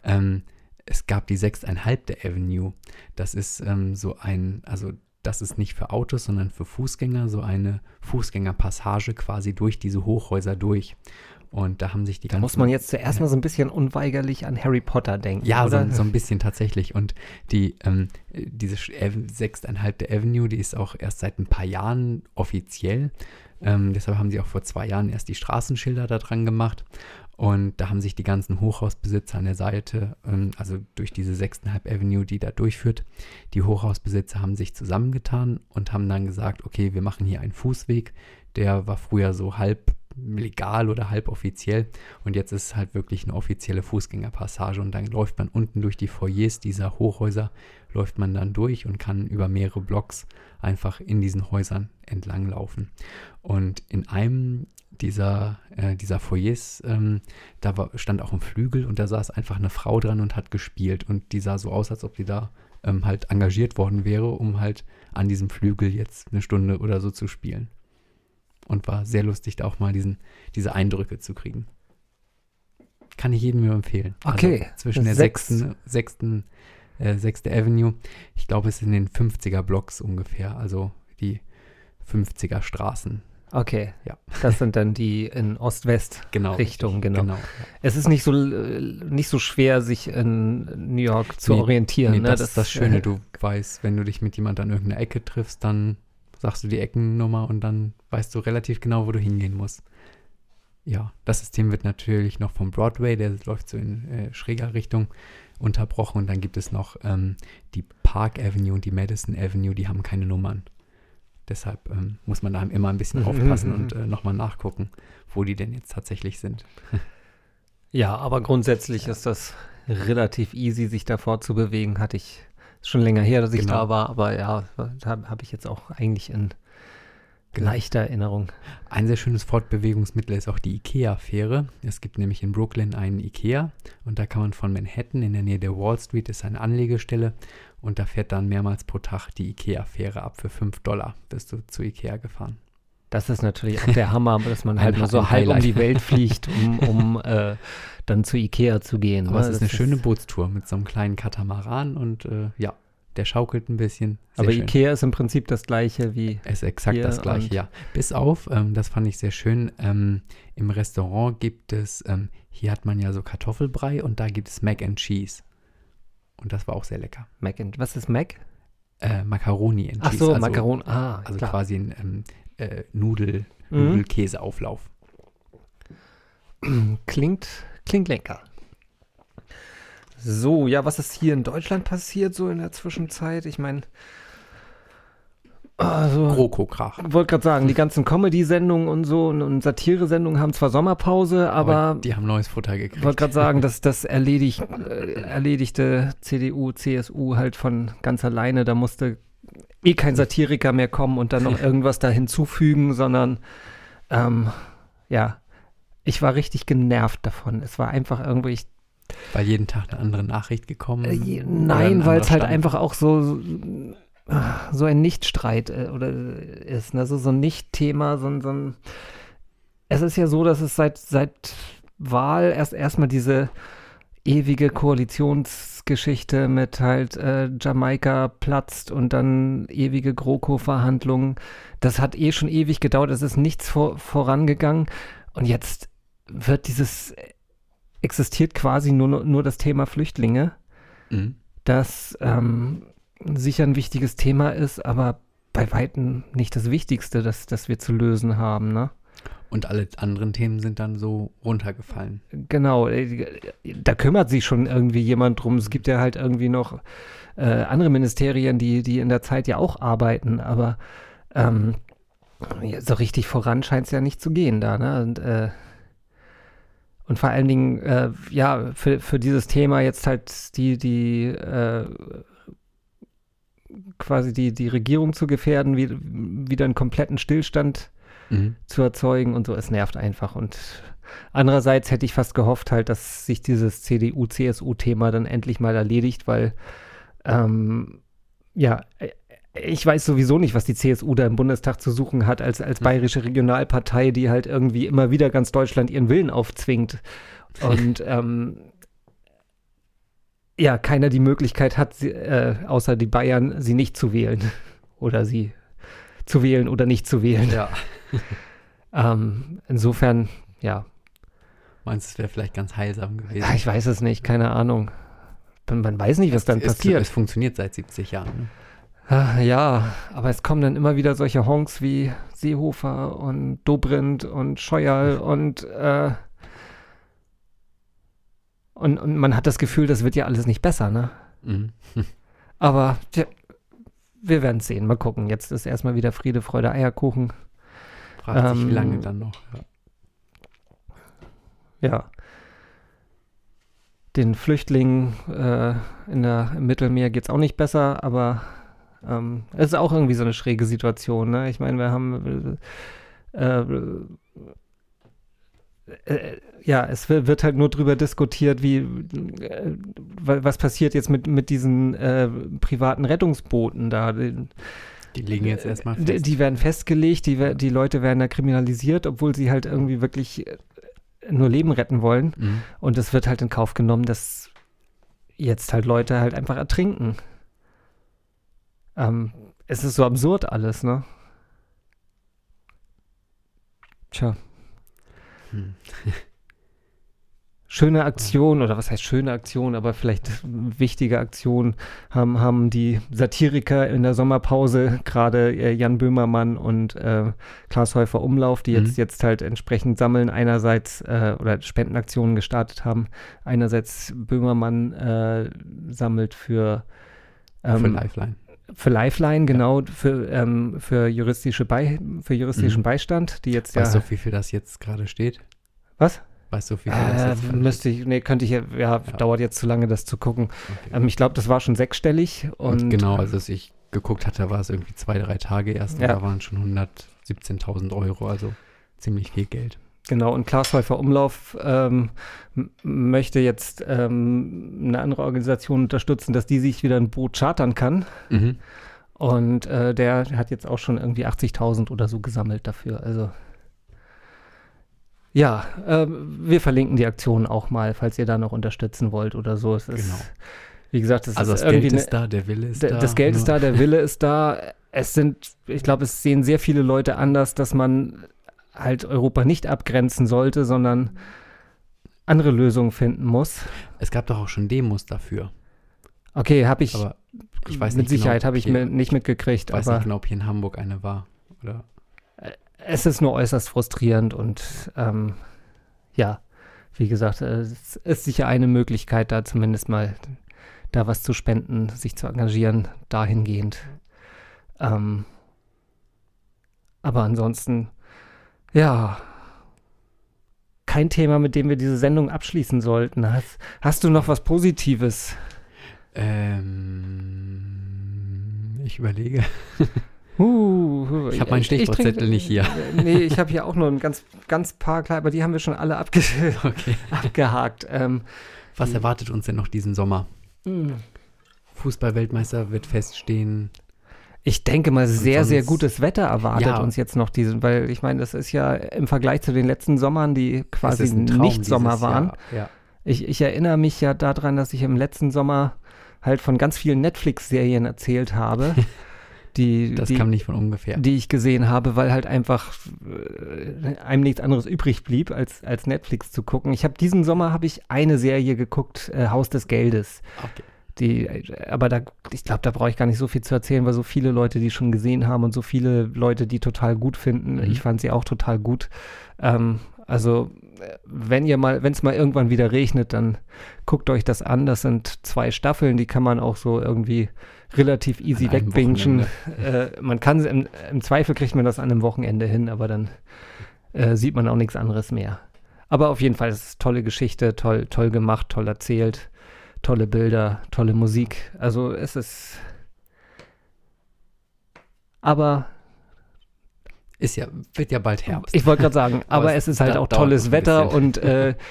C: Ähm, es gab die 6,5. Avenue. Das ist ähm, so ein, also das ist nicht für Autos, sondern für Fußgänger, so eine Fußgängerpassage quasi durch diese Hochhäuser durch. Und da haben sich die
B: Da muss man jetzt zuerst mal so ein bisschen unweigerlich an Harry Potter denken.
C: Ja, so, so ein bisschen tatsächlich. Und die, ähm, diese sechsteinhalbte Avenue, die ist auch erst seit ein paar Jahren offiziell. Ähm, deshalb haben sie auch vor zwei Jahren erst die Straßenschilder da dran gemacht. Und da haben sich die ganzen Hochhausbesitzer an der Seite, ähm, also durch diese sechstenhalb Avenue, die da durchführt, die Hochhausbesitzer haben sich zusammengetan und haben dann gesagt, okay, wir machen hier einen Fußweg. Der war früher so halb legal oder halb offiziell und jetzt ist es halt wirklich eine offizielle Fußgängerpassage und dann läuft man unten durch die Foyers dieser Hochhäuser, läuft man dann durch und kann über mehrere Blocks einfach in diesen Häusern entlang laufen. Und in einem dieser, äh, dieser Foyers, ähm, da war, stand auch ein Flügel und da saß einfach eine Frau dran und hat gespielt und die sah so aus, als ob die da ähm, halt engagiert worden wäre, um halt an diesem Flügel jetzt eine Stunde oder so zu spielen. Und war sehr lustig, da auch mal diesen, diese Eindrücke zu kriegen. Kann ich jedem nur empfehlen.
B: Okay.
C: Also zwischen der
B: Sechs-
C: sechsten, sechsten, äh, sechste Avenue, ich glaube, es sind in den 50er Blocks ungefähr, also die 50er Straßen.
B: Okay.
C: Ja.
B: Das sind dann die in Ost-West. *laughs*
C: Genau.
B: Genau.
C: genau.
B: Es ist nicht so, äh, nicht so schwer, sich in New York zu
C: Nee,
B: orientieren.
C: Nee,
B: ne?
C: das, ist das Schöne. *laughs* Du weißt, wenn du dich mit jemand an irgendeiner Ecke triffst, dann sagst du die Eckennummer und dann weißt du relativ genau, wo du hingehen musst. Ja, das System wird natürlich noch vom Broadway, der läuft so in äh, schräger Richtung, unterbrochen. Und dann gibt es noch ähm, die Park Avenue und die Madison Avenue, die haben keine Nummern. Deshalb ähm, muss man da immer ein bisschen
B: Mhm,
C: aufpassen
B: mhm,
C: und äh, nochmal nachgucken, wo die denn jetzt tatsächlich sind.
B: Ja, aber grundsätzlich ist das relativ easy, sich davor zu bewegen. Hatte ich ist schon länger her, dass ich
C: Genau.
B: da war, aber ja, da habe ich jetzt auch eigentlich in Leichte Erinnerung.
C: Ein sehr schönes Fortbewegungsmittel ist auch die IKEA-Fähre. Es gibt nämlich in Brooklyn einen IKEA und da kann man von Manhattan in der Nähe der Wall Street ist eine Anlegestelle und da fährt dann mehrmals pro Tag die IKEA-Fähre ab für 5 Dollar. Bist du zu IKEA gefahren.
B: Das ist natürlich auch der Hammer, dass man halt nur so halb um die Welt *laughs* fliegt, um, um äh, dann zu Ikea zu gehen.
C: Aber
B: ne?
C: es ist
B: Das
C: eine schöne Bootstour mit so einem kleinen Katamaran und äh, ja, der schaukelt ein bisschen. Sehr
B: Aber
C: schön.
B: Ikea ist im Prinzip das gleiche wie.
C: Es ist exakt das gleiche, ja. Bis auf, ähm, das fand ich sehr schön, ähm, im Restaurant gibt es, ähm, hier hat man ja so Kartoffelbrei und da gibt es Mac and Cheese. Und das war auch sehr lecker.
B: Mac and, was ist Mac?
C: Äh, Macaroni and
B: Ach
C: Cheese.
B: so,
C: also,
B: Makaron. Ah,
C: Also
B: klar.
C: quasi ein ähm, äh, Nudel,
B: Mhm.
C: Nudelkäseauflauf.
B: Klingt, klingt lecker. So, ja, was ist hier in Deutschland passiert so in der Zwischenzeit? Ich meine, also,
C: Kroko-Krach.
B: wollte gerade sagen, die ganzen Comedy-Sendungen und so und, und Satire-Sendungen haben zwar Sommerpause, aber
C: die haben neues Futter gekriegt.
B: wollte gerade sagen, dass das *laughs* erledigt, äh, erledigte CDU, CSU halt von ganz alleine, da musste eh kein Satiriker mehr kommen und dann noch *laughs* irgendwas da hinzufügen, sondern ähm, ja, ich war richtig genervt davon. Es war einfach irgendwie, ich
C: Weil jeden Tag eine andere Nachricht gekommen.
B: Äh, Nein, weil es halt einfach auch so, so, ein Nichtstreit äh, oder ist, ne? so, so ein Nicht-Thema, so, ein- so ein. Es ist ja so, dass es seit, seit Wahl erst erstmal diese ewige Koalitionsgeschichte mit halt äh, Jamaika platzt und dann ewige GroKo-Verhandlungen. Das hat eh schon ewig gedauert, es ist nichts vor, vorangegangen und jetzt wird dieses existiert quasi nur, nur das Thema Flüchtlinge
C: Mhm.
B: das ähm, sicher ein wichtiges Thema ist, aber bei Weitem nicht das Wichtigste, das, das wir zu lösen haben. Ne?
C: Und alle anderen Themen sind dann so runtergefallen.
B: Genau, äh, da kümmert sich schon irgendwie jemand drum. Es gibt ja halt irgendwie noch äh, andere Ministerien, die, die in der Zeit ja auch arbeiten, aber ähm, so richtig voran scheint es ja nicht zu gehen da. Ne? Und, äh, und vor allen Dingen, äh, ja, für, für dieses Thema jetzt halt die, die äh, quasi die, die Regierung zu gefährden, wie, wieder einen kompletten Stillstand
C: Mhm.
B: zu erzeugen und so. Es nervt einfach. Und andererseits hätte ich fast gehofft halt, dass sich dieses CDU-CSU-Thema dann endlich mal erledigt, weil ähm, ja, äh, ich weiß sowieso nicht, was die CSU da im Bundestag zu suchen hat, als, als bayerische Regionalpartei, die halt irgendwie immer wieder ganz Deutschland ihren Willen aufzwingt. *laughs* Und ähm, ja, keiner die Möglichkeit hat, sie, äh, außer die Bayern, sie nicht zu wählen. Oder sie zu wählen oder nicht zu wählen.
C: Ja. *laughs*
B: Ähm, insofern, ja,
C: Meinst du, es wäre vielleicht ganz heilsam gewesen?
B: ja, ich weiß es nicht, keine Ahnung. Man, weiß nicht, was dann
C: es,
B: passiert.
C: Es funktioniert seit 70 Jahren. Ne?
B: Ah, ja, aber es kommen dann immer wieder solche Honks wie Seehofer und Dobrindt und Scheuerl *laughs* und, äh, und, und man hat das Gefühl, das wird ja alles nicht besser, ne?
C: Mhm. *laughs*
B: Aber tja, wir werden es sehen. Mal gucken. Jetzt ist erstmal wieder Friede, Freude, Eierkuchen.
C: Fragt sich,
B: Ähm,
C: wie lange dann noch. Ja.
B: Ja. Den Flüchtlingen äh, in der, im Mittelmeer geht es auch nicht besser, aber ähm, es ist auch irgendwie so eine schräge Situation. Ne? Ich meine, wir haben äh, äh, ja, es wird, halt nur drüber diskutiert, wie äh, wa- was passiert jetzt mit, mit diesen äh, privaten Rettungsbooten da. Die
C: liegen jetzt erstmal
B: die,
C: fest.
B: die werden festgelegt, die, die Leute werden da kriminalisiert, obwohl sie halt irgendwie wirklich äh, nur Leben retten wollen.
C: Mhm.
B: Und es wird halt in Kauf genommen, dass jetzt halt Leute halt einfach ertrinken. Ähm, es ist so absurd alles, ne? Tja.
C: Hm. *laughs*
B: Schöne Aktion, oder was heißt schöne Aktion, aber vielleicht wichtige Aktion haben, haben die Satiriker in der Sommerpause, gerade äh, Jan Böhmermann und äh, Klaas Häufer Umlauf, die jetzt,
C: Mhm.
B: jetzt halt entsprechend sammeln, einerseits äh, oder Spendenaktionen gestartet haben. Einerseits Böhmermann äh, sammelt für, ähm,
C: Für Lifeline.
B: für Lifeline, genau, für, ähm, für, juristische Bei, für juristischen
C: Mhm.
B: Beistand, die jetzt
C: Weißt
B: ja.
C: du, wie viel das jetzt gerade steht?
B: was?
C: Weißt du, wie viel das
B: Äh, müsste ich, nee, könnte ich ja, ja, dauert jetzt zu lange, das zu gucken.
C: Okay.
B: Ähm, ich glaube, das war schon sechsstellig. Und,
C: Und, genau, also als ich geguckt hatte, war es irgendwie zwei, drei Tage erst.
B: Ja.
C: Und da waren schon 100, 17.000 Euro, also ziemlich viel Geld.
B: Genau, und Klaas Häufer Umlauf ähm, möchte jetzt ähm, eine andere Organisation unterstützen, dass die sich wieder ein Boot chartern kann.
C: Mhm.
B: Und äh, der hat jetzt auch schon irgendwie 80.000 oder so gesammelt dafür. Also ja, ähm, wir verlinken die Aktion auch mal, falls ihr da noch unterstützen wollt oder so. Es ist,
C: Genau.
B: Wie gesagt, es
C: Also das Geld ist da, der Wille ist da.
B: Das Geld ist
C: nur-
B: da, der Wille ist da. Es sind, ich glaube, es sehen sehr viele Leute anders, dass man halt Europa nicht abgrenzen sollte, sondern andere Lösungen finden muss.
C: Es gab doch auch schon Demos dafür.
B: Okay, habe ich,
C: Aber ich weiß
B: mit
C: genau,
B: Sicherheit
C: ob
B: habe ich
C: hier-
B: mir nicht mitgekriegt,
C: Ich weiß
B: aber
C: nicht genau, ob hier in Hamburg eine war. Oder
B: es ist nur äußerst frustrierend und ähm, ja, wie gesagt, äh, es ist sicher eine Möglichkeit, da zumindest mal da was zu spenden, sich zu engagieren, dahingehend. Ähm, aber ansonsten, ja, kein Thema, mit dem wir diese Sendung abschließen sollten. Hast, hast du noch was Positives?
C: ähm, ich überlege. *laughs*
B: Uh,
C: Ich hab meinen Stichwortzettel nicht hier. *laughs*
B: Nee, ich habe hier auch nur ein ganz, ganz paar kleine, aber die haben wir schon alle abge *laughs*
C: Okay.
B: abgehakt. Ähm,
C: Was erwartet uns denn noch diesen Sommer? Fußball-Weltmeister wird feststehen.
B: Ich denke mal, sehr,
C: sonst-
B: sehr gutes Wetter erwartet
C: Ja.
B: uns jetzt noch diesen, weil ich meine, das ist ja im Vergleich zu den letzten Sommern, die quasi nicht Sommer waren.
C: Jahr. Ja.
B: Ich, ich erinnere mich ja daran, dass ich im letzten Sommer halt von ganz vielen Netflix-Serien erzählt habe, *laughs* die,
C: Das
B: die,
C: kam nicht von ungefähr.
B: die ich gesehen habe, weil halt einfach äh, einem nichts anderes übrig blieb, als, als Netflix zu gucken. Ich habe diesen Sommer habe ich eine Serie geguckt, äh, Haus des Geldes.
C: Okay.
B: Die, äh, aber da, ich glaube, da brauche ich gar nicht so viel zu erzählen, weil so viele Leute die schon gesehen haben und so viele Leute die total gut finden.
C: Mhm.
B: Ich fand sie auch total gut. Ähm, also, äh, wenn ihr mal, wenn es mal irgendwann wieder regnet, dann guckt euch das an. Das sind zwei Staffeln, die kann man auch so irgendwie relativ easy wegbingen. Äh, man kann im, im Zweifel kriegt man das an einem Wochenende hin, aber dann äh, sieht man auch nichts anderes mehr. Aber auf jeden Fall ist es tolle Geschichte, toll, toll gemacht, toll erzählt, tolle Bilder, tolle Musik. Also es ist. Aber
C: Ist ja, wird ja bald Herbst.
B: ich wollte gerade sagen, *laughs*
C: Aber
B: aber
C: es
B: es ist halt auch tolles Wetter und äh, *laughs*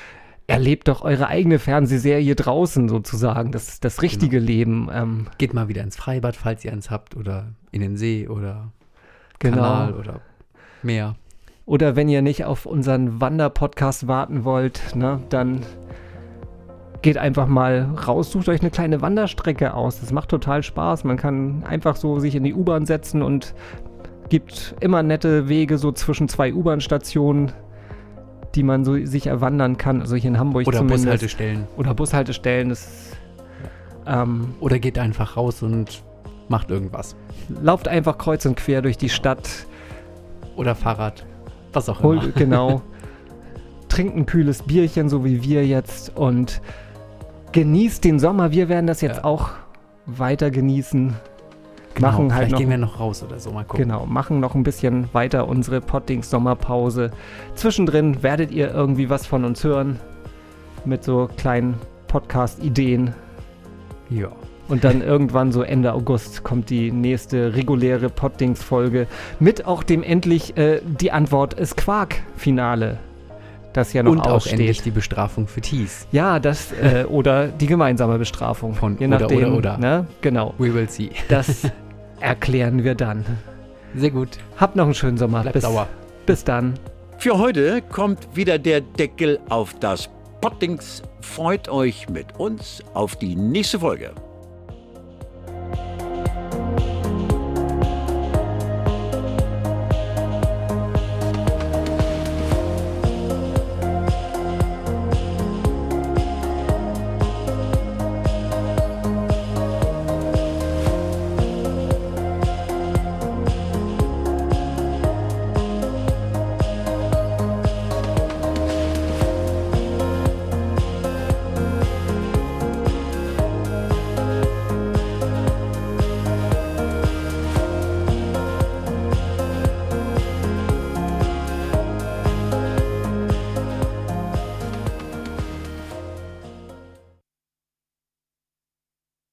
B: erlebt doch eure eigene Fernsehserie draußen sozusagen, das, das richtige Leben. Ähm,
C: Geht mal wieder ins Freibad, falls ihr eins habt, oder in den See oder
B: genau.
C: Kanal oder Meer.
B: Oder wenn ihr nicht auf unseren Wanderpodcast warten wollt, ne, dann geht einfach mal raus, sucht euch eine kleine Wanderstrecke aus. Das macht total Spaß. Man kann einfach so sich in die U-Bahn setzen und gibt immer nette Wege so zwischen zwei U-Bahn-Stationen, die man so sich erwandern kann. Also hier in Hamburg
C: Oder
B: zumindest.
C: Bushaltestellen.
B: Oder Bushaltestellen. Das, ähm,
C: Oder geht einfach raus und macht irgendwas.
B: lauft einfach kreuz und quer durch die Stadt.
C: Oder Fahrrad. Was auch immer.
B: genau. *laughs* Trinkt ein kühles Bierchen, so wie wir jetzt. Und genießt den Sommer. Wir werden das jetzt
C: Ja.
B: auch weiter genießen.
C: Genau,
B: machen halt
C: Vielleicht
B: noch,
C: gehen wir noch raus oder so. Mal gucken.
B: genau, machen noch ein bisschen weiter unsere Pottings Sommerpause. Zwischendrin werdet ihr irgendwie was von uns hören. Mit so kleinen Podcast-Ideen.
C: Ja.
B: Und dann irgendwann so Ende August kommt die nächste reguläre Poddings-Folge mit auch dem endlich äh, die Antwort ist Quark-Finale. Das ja noch
C: Und auch
B: aussteht.
C: endlich die Bestrafung für Tees.
B: ja, das äh, oder die gemeinsame Bestrafung.
C: Von
B: je
C: oder,
B: nachdem.
C: oder, oder.
B: Ne? Genau.
C: We will see.
B: Das *laughs* erklären wir dann.
C: Sehr gut.
B: Habt noch einen schönen Sommer.
C: Bleibt
B: bis,
C: sauer.
B: bis dann.
A: Für heute kommt wieder der Deckel auf das Pottings. Freut euch mit uns auf die nächste Folge.